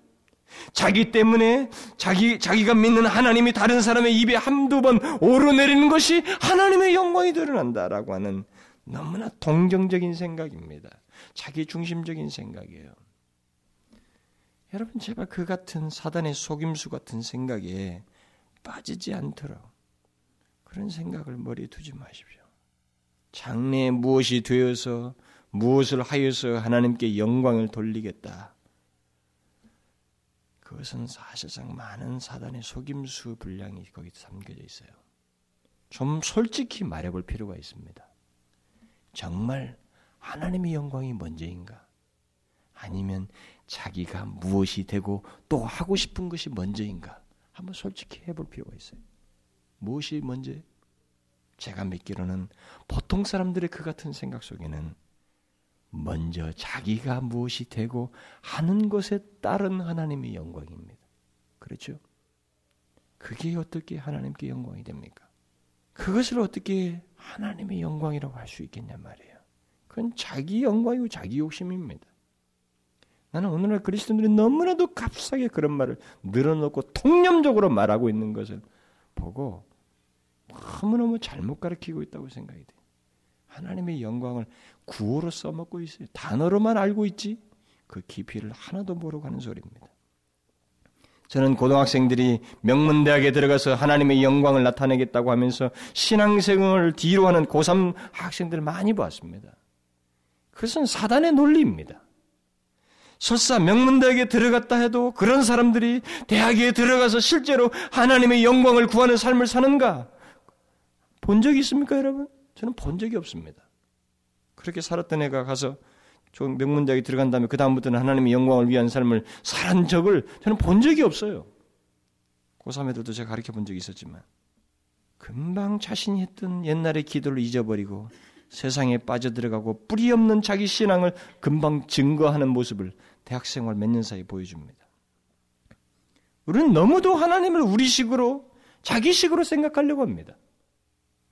자기 때문에 자기, 자기가 믿는 하나님이 다른 사람의 입에 한두 번 오르내리는 것이 하나님의 영광이 드러난다라고 하는 너무나 동정적인 생각입니다. 자기 중심적인 생각이에요. 여러분 제발 그 같은 사단의 속임수 같은 생각에 빠지지 않도록 그런 생각을 머리에 두지 마십시오. 장래에 무엇이 되어서 무엇을 하여서 하나님께 영광을 돌리겠다. 그것은 사실상 많은 사단의 속임수 분량이 거기 담겨져 있어요. 좀 솔직히 말해볼 필요가 있습니다. 정말 하나님의 영광이 먼저인가? 아니면 자기가 무엇이 되고 또 하고 싶은 것이 먼저인가? 한번 솔직히 해볼 필요가 있어요. 무엇이 먼저? 제가 믿기로는 보통 사람들의 그 같은 생각 속에는 먼저 자기가 무엇이 되고 하는 것에 따른 하나님의 영광입니다. 그렇죠? 그게 어떻게 하나님께 영광이 됩니까? 그것을 어떻게 하나님의 영광이라고 할 수 있겠냐 말이에요. 그건 자기 영광이고 자기 욕심입니다. 나는 오늘날 그리스도인들이 너무나도 값싸게 그런 말을 늘어놓고 통념적으로 말하고 있는 것을 보고 너무너무 잘못 가르치고 있다고 생각이 돼. 하나님의 영광을 구호로 써먹고 있어요. 단어로만 알고 있지 그 깊이를 하나도 모르고 하는 소리입니다. 저는 고등학생들이 명문대학에 들어가서 하나님의 영광을 나타내겠다고 하면서 신앙생활을 뒤로 하는 고3 학생들을 많이 보았습니다. 그것은 사단의 논리입니다. 설사 명문대학에 들어갔다 해도 그런 사람들이 대학에 들어가서 실제로 하나님의 영광을 구하는 삶을 사는가? 본 적이 있습니까, 여러분? 저는 본 적이 없습니다. 그렇게 살았던 애가 가서 명문대학에 들어간 다음에 그 다음부터는 하나님의 영광을 위한 삶을 살한 적을 저는 본 적이 없어요. 고3 애들도 제가 가르쳐 본 적이 있었지만 금방 자신이 했던 옛날의 기도를 잊어버리고 세상에 빠져들어가고 뿌리 없는 자기 신앙을 금방 증거하는 모습을 대학생활 몇 년 사이 보여줍니다. 우리는 너무도 하나님을 우리식으로 자기식으로 생각하려고 합니다.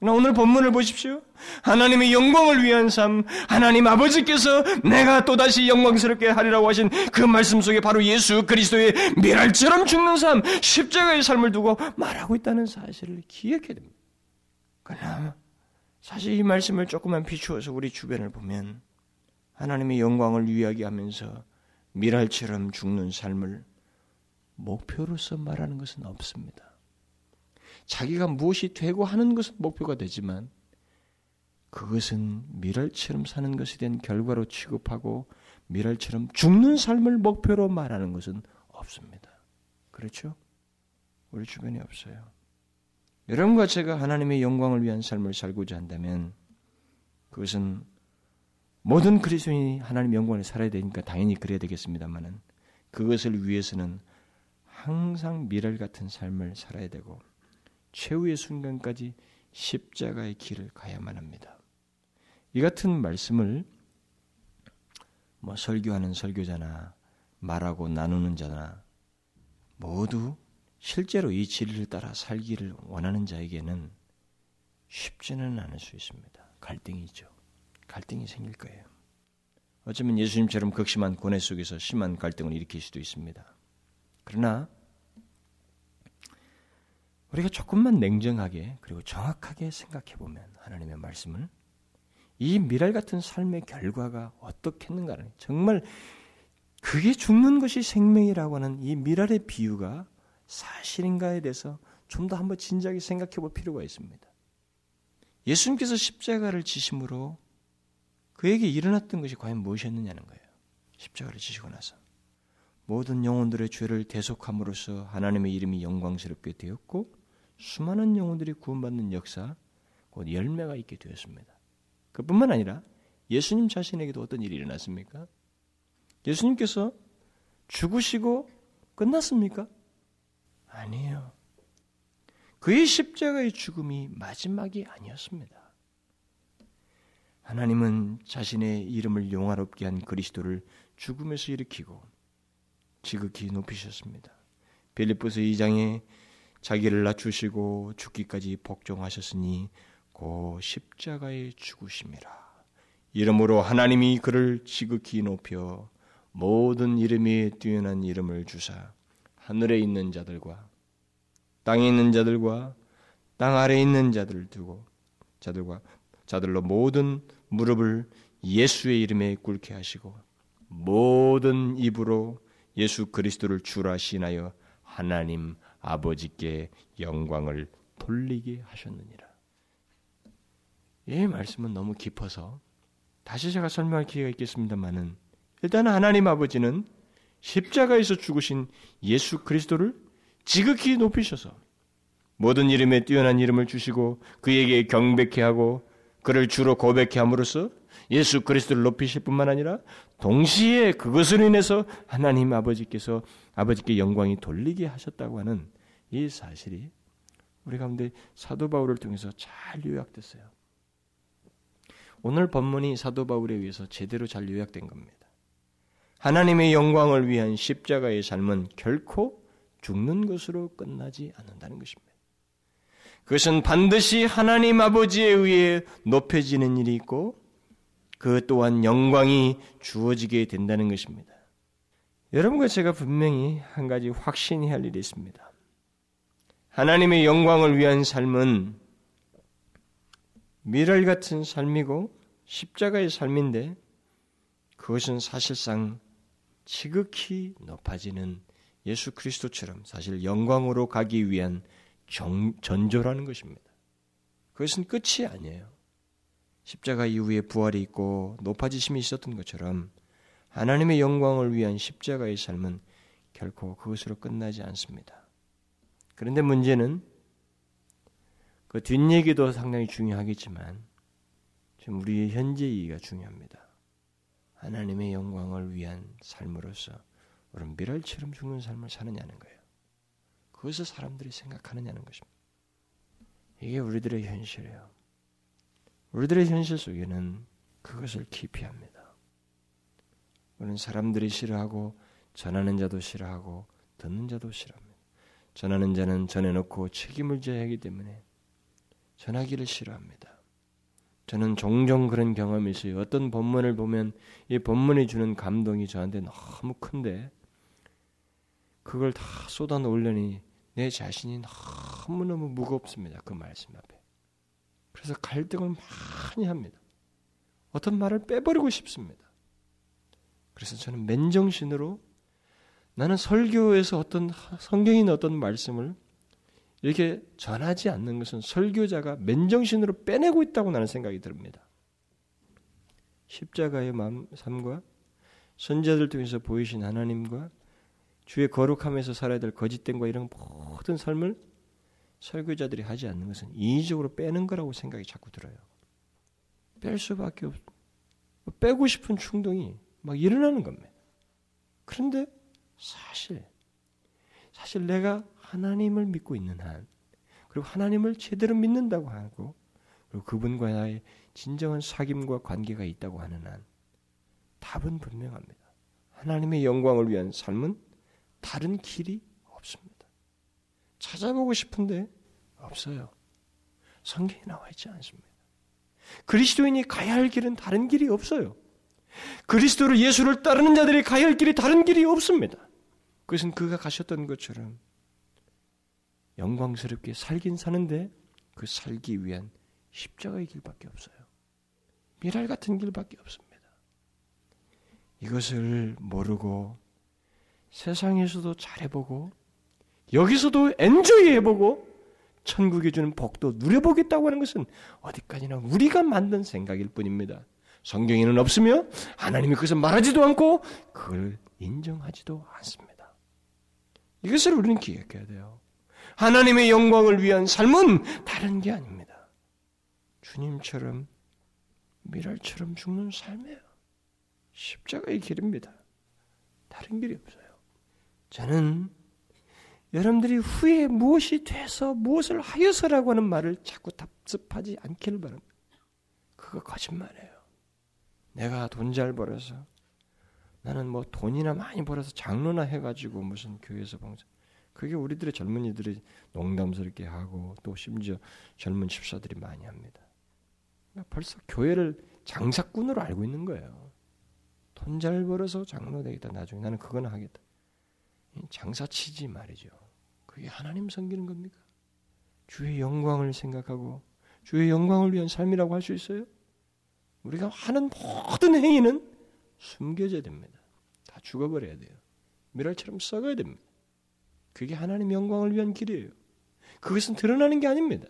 오늘 본문을 보십시오. 하나님의 영광을 위한 삶, 하나님 아버지께서 내가 또다시 영광스럽게 하리라고 하신 그 말씀 속에 바로 예수 그리스도의 미랄처럼 죽는 삶, 십자가의 삶을 두고 말하고 있다는 사실을 기억해야 됩니다. 그러나 사실 이 말씀을 조금만 비추어서 우리 주변을 보면 하나님의 영광을 위하게 하면서 미랄처럼 죽는 삶을 목표로서 말하는 것은 없습니다. 자기가 무엇이 되고 하는 것은 목표가 되지만 그것은 미랄처럼 사는 것에 대한 결과로 취급하고 미랄처럼 죽는 삶을 목표로 말하는 것은 없습니다. 그렇죠? 우리 주변에 없어요. 여러분과 제가 하나님의 영광을 위한 삶을 살고자 한다면 그것은 모든 그리스도인이 하나님 영광을 살아야 되니까 당연히 그래야 되겠습니다만은 그것을 위해서는 항상 미랄 같은 삶을 살아야 되고 최후의 순간까지 십자가의 길을 가야만 합니다. 이 같은 말씀을 뭐 설교하는 설교자나 말하고 나누는 자나 모두 실제로 이 진리를 따라 살기를 원하는 자에게는 쉽지는 않을 수 있습니다. 갈등이죠. 갈등이 생길 거예요. 어쩌면 예수님처럼 극심한 고뇌 속에서 심한 갈등을 일으킬 수도 있습니다. 그러나 우리가 조금만 냉정하게 그리고 정확하게 생각해 보면 하나님의 말씀을 이 미랄 같은 삶의 결과가 어떻겠는가를 정말 그게 죽는 것이 생명이라고 하는 이 미랄의 비유가 사실인가에 대해서 좀 더 한번 진지하게 생각해 볼 필요가 있습니다. 예수님께서 십자가를 지심으로 그에게 일어났던 것이 과연 무엇이었느냐는 거예요. 십자가를 지시고 나서 모든 영혼들의 죄를 대속함으로써 하나님의 이름이 영광스럽게 되었고 수많은 영혼들이 구원받는 역사, 곧 열매가 있게 되었습니다. 그뿐만 아니라 예수님 자신에게도 어떤 일이 일어났습니까? 예수님께서 죽으시고 끝났습니까? 아니에요. 그의 십자가의 죽음이 마지막이 아니었습니다. 하나님은 자신의 이름을 영화롭게 한 그리스도를 죽음에서 일으키고 지극히 높이셨습니다. 빌립보서 2장에 자기를 낮추시고 죽기까지 복종하셨으니 고 십자가에 죽으심이라. 이름으로 하나님이 그를 지극히 높여 모든 이름이 뛰어난 이름을 주사 하늘에 있는 자들과 땅에 있는 자들과 땅 아래에 있는 자들을 두고 자들과 자들로 모든 무릎을 예수의 이름에 꿇게 하시고 모든 입으로 예수 그리스도를 주라 신하여 하나님 아버지께 영광을 돌리게 하셨느니라. 이 말씀은 너무 깊어서 다시 제가 설명할 기회가 있겠습니다만은 일단 하나님 아버지는 십자가에서 죽으신 예수 그리스도를 지극히 높이셔서 모든 이름에 뛰어난 이름을 주시고 그에게 경배케 하고 그를 주로 고백케 함으로써 예수 그리스도를 높이실 뿐만 아니라 동시에 그것으로 인해서 하나님 아버지께서 아버지께 영광이 돌리게 하셨다고 하는 이 사실이 우리 가운데 사도 바울을 통해서 잘 요약됐어요. 오늘 본문이 사도 바울에 의해서 제대로 잘 요약된 겁니다. 하나님의 영광을 위한 십자가의 삶은 결코 죽는 것으로 끝나지 않는다는 것입니다. 그것은 반드시 하나님 아버지에 의해 높여지는 일이 있고 그 또한 영광이 주어지게 된다는 것입니다. 여러분과 제가 분명히 한 가지 확신해야 할 일이 있습니다. 하나님의 영광을 위한 삶은 미랄 같은 삶이고 십자가의 삶인데 그것은 사실상 지극히 높아지는 예수 그리스도처럼 사실 영광으로 가기 위한 정, 전조라는 것입니다. 그것은 끝이 아니에요. 십자가 이후에 부활이 있고 높아지심이 있었던 것처럼 하나님의 영광을 위한 십자가의 삶은 결코 그것으로 끝나지 않습니다. 그런데 문제는 그 뒷얘기도 상당히 중요하겠지만 지금 우리의 현재 이가 중요합니다. 하나님의 영광을 위한 삶으로서 우리는 미랄처럼 죽는 삶을 사느냐는 거예요. 그것을 사람들이 생각하느냐는 것입니다. 이게 우리들의 현실이에요. 우리들의 현실 속에는 그것을 기피합니다. 우리는 사람들이 싫어하고 전하는 자도 싫어하고 듣는 자도 싫어합니다. 전하는 자는 전해놓고 책임을 져야 하기 때문에 전하기를 싫어합니다. 저는 종종 그런 경험이 있어요. 어떤 본문을 보면 이 본문이 주는 감동이 저한테 너무 큰데 그걸 다 쏟아 놓으려니 내 자신이 너무너무 무겁습니다. 그 말씀 앞에. 그래서 갈등을 많이 합니다. 어떤 말을 빼버리고 싶습니다. 그래서 저는 맨정신으로 나는 설교에서 어떤 있는 어떤 말씀을 이렇게 전하지 않는 것은 설교자가 맨정신으로 빼내고 있다고 나는 생각이 듭니다. 십자가의 삶과 선자들 통해서 보이신 하나님과 주의 거룩함에서 살아야 될 거짓됨과 이런 모든 삶을 설교자들이 하지 않는 것은 인위적으로 빼는 거라고 생각이 자꾸 들어요. 뺄 수밖에 없, 빼고 싶은 충동이 막 일어나는 겁니다. 그런데 사실, 사실 내가 하나님을 믿고 있는 한, 그리고 하나님을 제대로 믿는다고 하고, 그리고 그분과 나의 진정한 사귐과 관계가 있다고 하는 한, 답은 분명합니다. 하나님의 영광을 위한 삶은 다른 길이 없습니다. 찾아보고 싶은데 없어요. 성경에 나와 있지 않습니다. 그리스도인이 가야 할 길은 다른 길이 없어요. 그리스도를 예수를 따르는 자들이 가야 할 길이 다른 길이 없습니다. 그것은 그가 가셨던 것처럼 영광스럽게 살긴 사는데 그 살기 위한 십자가의 길밖에 없어요. 미랄 같은 길밖에 없습니다. 이것을 모르고 세상에서도 잘해보고 여기서도 엔조이 해보고 천국에 주는 복도 누려보겠다고 하는 것은 어디까지나 우리가 만든 생각일 뿐입니다. 성경에는 없으며 하나님이 그것을 말하지도 않고 그걸 인정하지도 않습니다. 이것을 우리는 기억해야 돼요. 하나님의 영광을 위한 삶은 다른 게 아닙니다. 주님처럼 미랄처럼 죽는 삶이에요. 십자가의 길입니다. 다른 길이 없어요. 저는 여러분들이 후에 무엇이 돼서 무엇을 하여서라고 하는 말을 자꾸 답습하지 않기를 바랍니다. 그거 거짓말이에요. 내가 돈 잘 벌어서 나는 뭐 돈이나 많이 벌어서 장로나 해가지고 무슨 교회에서 봉사 그게 우리들의 젊은이들이 농담스럽게 하고 또 심지어 젊은 집사들이 많이 합니다. 벌써 교회를 장사꾼으로 알고 있는 거예요. 돈 잘 벌어서 장로 되겠다. 나중에 나는 그거는 하겠다. 장사치지 말이죠. 그게 하나님 섬기는 겁니까? 주의 영광을 생각하고 주의 영광을 위한 삶이라고 할 수 있어요? 우리가 하는 모든 행위는 숨겨져야 됩니다. 다 죽어버려야 돼요. 미랄처럼 썩어야 됩니다. 그게 하나님 영광을 위한 길이에요. 그것은 드러나는 게 아닙니다.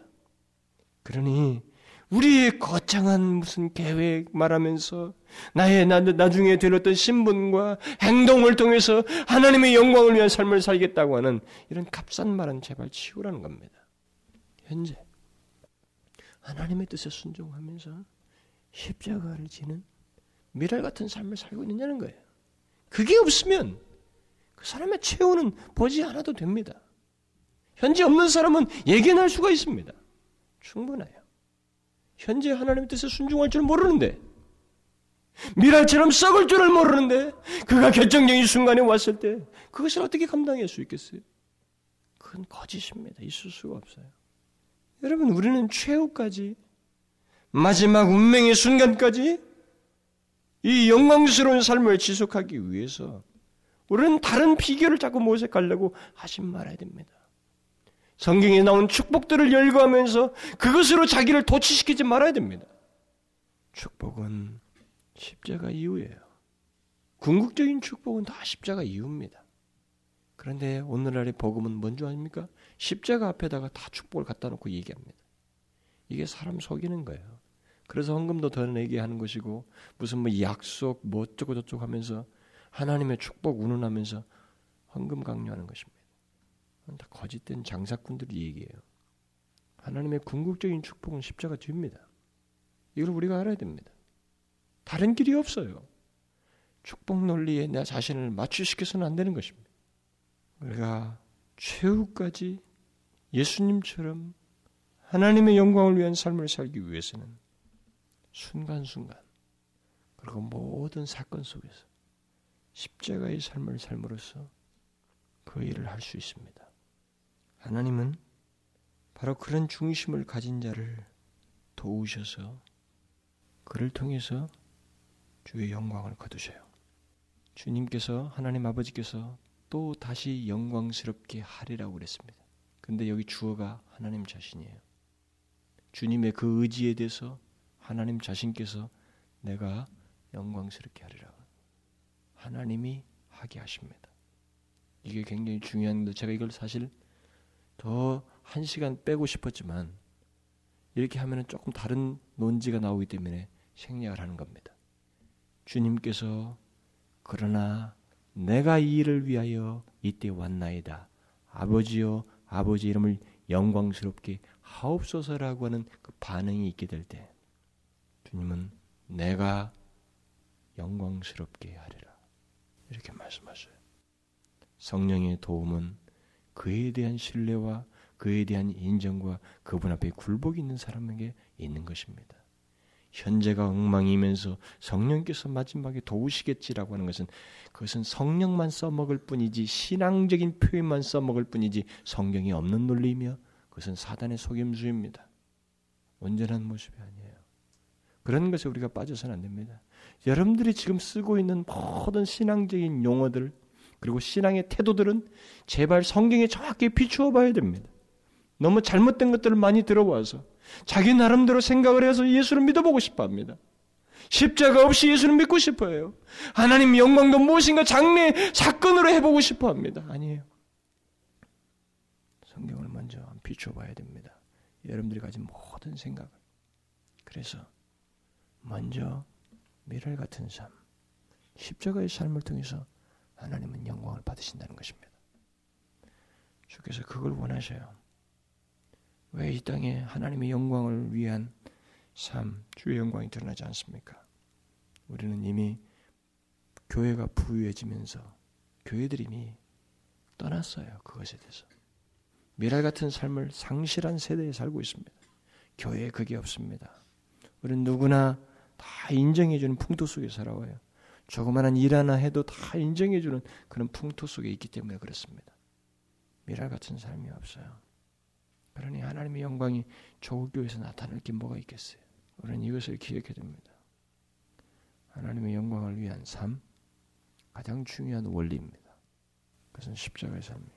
그러니 우리의 거창한 무슨 계획 말하면서 나의 나, 나중에 되었던 신분과 행동을 통해서 하나님의 영광을 위한 삶을 살겠다고 하는 이런 값싼 말은 제발 치우라는 겁니다. 현재 하나님의 뜻에 순종하면서 십자가를 지는 미랄 같은 삶을 살고 있느냐는 거예요. 그게 없으면 그 사람의 체온은 보지 않아도 됩니다. 현재 없는 사람은 예견할 수가 있습니다. 충분해요. 현재 하나님의 뜻에 순종할 줄 모르는데 미랄처럼 썩을 줄을 모르는데 그가 결정적인 순간에 왔을 때 그것을 어떻게 감당할 수 있겠어요? 그건 거짓입니다. 있을 수가 없어요. 여러분 우리는 최후까지 마지막 운명의 순간까지 이 영광스러운 삶을 지속하기 위해서 우리는 다른 비결을 자꾸 모색하려고 하지 말아야 됩니다. 성경에 나온 축복들을 열거하면서 그것으로 자기를 도취시키지 말아야 됩니다. 축복은 십자가 이후예요. 궁극적인 축복은 다 십자가 이후입니다. 그런데 오늘날의 복음은 뭔지 아닙니까? 십자가 앞에다가 다 축복을 갖다 놓고 얘기합니다. 이게 사람 속이는 거예요. 그래서 헌금도 더 내게 하는 것이고 무슨 뭐 약속 뭐 어쩌고 저쩌고 하면서 하나님의 축복 운운하면서 헌금 강요하는 것입니다. 다 거짓된 장사꾼들이 얘기해요. 하나님의 궁극적인 축복은 십자가 뒤입니다. 이걸 우리가 알아야 됩니다. 다른 길이 없어요. 축복 논리에 내 자신을 맞추시켜서는 안 되는 것입니다. 우리가 최후까지 예수님처럼 하나님의 영광을 위한 삶을 살기 위해서는 순간순간 그리고 모든 사건 속에서 십자가의 삶을 삶으로써 그 일을 할 수 있습니다. 하나님은 바로 그런 중심을 가진 자를 도우셔서 그를 통해서 주의 영광을 거두셔요. 주님께서 하나님 아버지께서 또 다시 영광스럽게 하리라고 그랬습니다. 근데 여기 주어가 하나님 자신이에요. 주님의 그 의지에 대해서 하나님 자신께서 내가 영광스럽게 하리라. 하나님이 하게 하십니다. 이게 굉장히 중요한데 제가 이걸 사실 더 한 시간 빼고 싶었지만 이렇게 하면 조금 다른 논지가 나오기 때문에 생략을 하는 겁니다. 주님께서 그러나 내가 이 일을 위하여 이때 왔나이다. 아버지여 아버지 이름을 영광스럽게 하옵소서라고 하는 그 반응이 있게 될 때 주님은 내가 영광스럽게 하리라. 이렇게 말씀하셔요. 성령의 도움은 그에 대한 신뢰와 그에 대한 인정과 그분 앞에 굴복이 있는 사람에게 있는 것입니다. 현재가 엉망이면서 성령께서 마지막에 도우시겠지라고 하는 것은 그것은 성령만 써먹을 뿐이지 신앙적인 표현만 써먹을 뿐이지 성경이 없는 논리이며 그것은 사단의 속임수입니다. 온전한 모습이 아니에요. 그런 것에 우리가 빠져서는 안 됩니다. 여러분들이 지금 쓰고 있는 모든 신앙적인 용어들 그리고 신앙의 태도들은 제발 성경에 정확히 비추어 봐야 됩니다. 너무 잘못된 것들을 많이 들어와서 자기 나름대로 생각을 해서 예수를 믿어보고 싶어 합니다. 십자가 없이 예수를 믿고 싶어요. 하나님 영광도 무엇인가 장래 사건으로 해보고 싶어 합니다. 아니에요. 성경을 먼저 비추어 봐야 됩니다. 여러분들이 가진 모든 생각을. 그래서 먼저 미랄 같은 삶, 십자가의 삶을 통해서 하나님은 영광을 받으신다는 것입니다. 주께서 그걸 원하셔요. 왜 이 땅에 하나님의 영광을 위한 삶, 주의 영광이 드러나지 않습니까? 우리는 이미 교회가 부유해지면서 교회들이 이미 떠났어요. 그것에 대해서. 미랄 같은 삶을 상실한 세대에 살고 있습니다. 교회에 그게 없습니다. 우리는 누구나 다 인정해주는 풍토 속에 살아와요. 조그마한 일 하나 해도 다 인정해주는 그런 풍토 속에 있기 때문에 그렇습니다. 미랄 같은 삶이 없어요. 그러니 하나님의 영광이 조국교에서 나타날 게 뭐가 있겠어요? 우리는 이것을 기억해야 됩니다. 하나님의 영광을 위한 삶, 가장 중요한 원리입니다. 그것은 십자가의 삶이에요.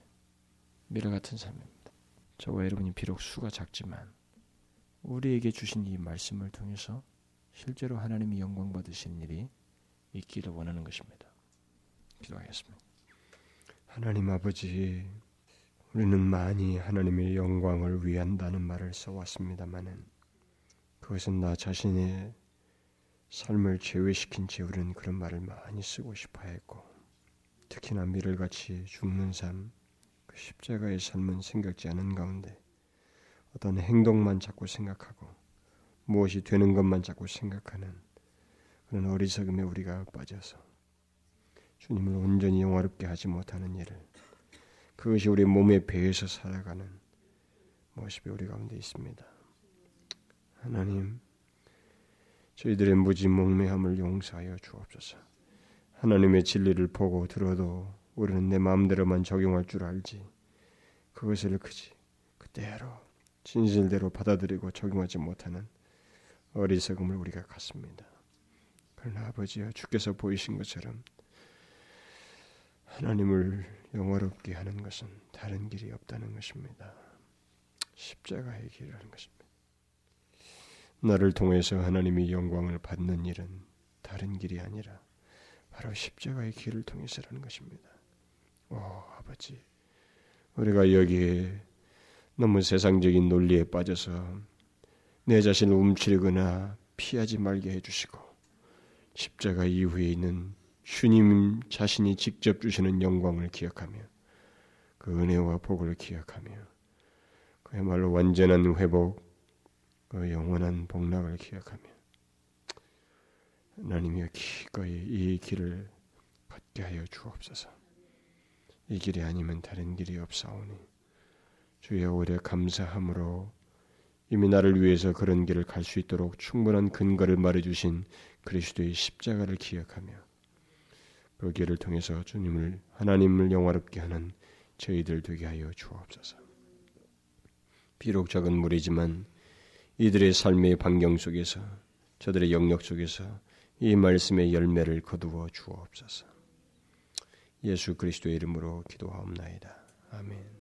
미래 같은 삶입니다. 저와 여러분이 비록 수가 작지만 우리에게 주신 이 말씀을 통해서 실제로 하나님이 영광 받으신 일이 있기를 원하는 것입니다. 기도하겠습니다. 하나님 아버지, 우리는 많이 하나님의 영광을 위한다는 말을 써왔습니다만은 그것은 나 자신의 삶을 제외시킨 채 우리는 그런 말을 많이 쓰고 싶어 했고 특히나 미를 같이 죽는 삶, 그 십자가의 삶은 생각지 않은 가운데 어떤 행동만 자꾸 생각하고 무엇이 되는 것만 자꾸 생각하는 그런 어리석음에 우리가 빠져서 주님을 온전히 영화롭게 하지 못하는 일을 그것이 우리 몸에 배에서 살아가는 모습이 우리 가운데 있습니다. 하나님, 저희들의 무지 몽매함을 용서하여 주옵소서. 하나님의 진리를 보고 들어도 우리는 내 마음대로만 적용할 줄 알지. 그것을 그지 그대로 진실대로 받아들이고 적용하지 못하는 어리석음을 우리가 갖습니다. 그러나 아버지여 주께서 보이신 것처럼 하나님을 영화롭게 하는 것은 다른 길이 없다는 것입니다. 십자가의 길이라는 것입니다. 나를 통해서 하나님이 영광을 받는 일은 다른 길이 아니라 바로 십자가의 길을 통해서라는 것입니다. 오, 아버지, 우리가 여기에 너무 세상적인 논리에 빠져서 내 자신을 움츠리거나 피하지 말게 해주시고 십자가 이후에 있는 주님 자신이 직접 주시는 영광을 기억하며 그 은혜와 복을 기억하며 그야말로 완전한 회복, 그 영원한 복락을 기억하며 하나님이여 기꺼이 이 길을 걷게 하여 주옵소서. 이 길이 아니면 다른 길이 없사오니 주여 오래 감사함으로 이미 나를 위해서 그런 길을 갈 수 있도록 충분한 근거를 말해주신 그리스도의 십자가를 기억하며 그 길을 통해서 주님을 하나님을 영화롭게 하는 저희들 되게 하여 주옵소서. 비록 작은 무리지만 이들의 삶의 반경 속에서 저들의 영역 속에서 이 말씀의 열매를 거두어 주옵소서. 예수 그리스도의 이름으로 기도하옵나이다. 아멘.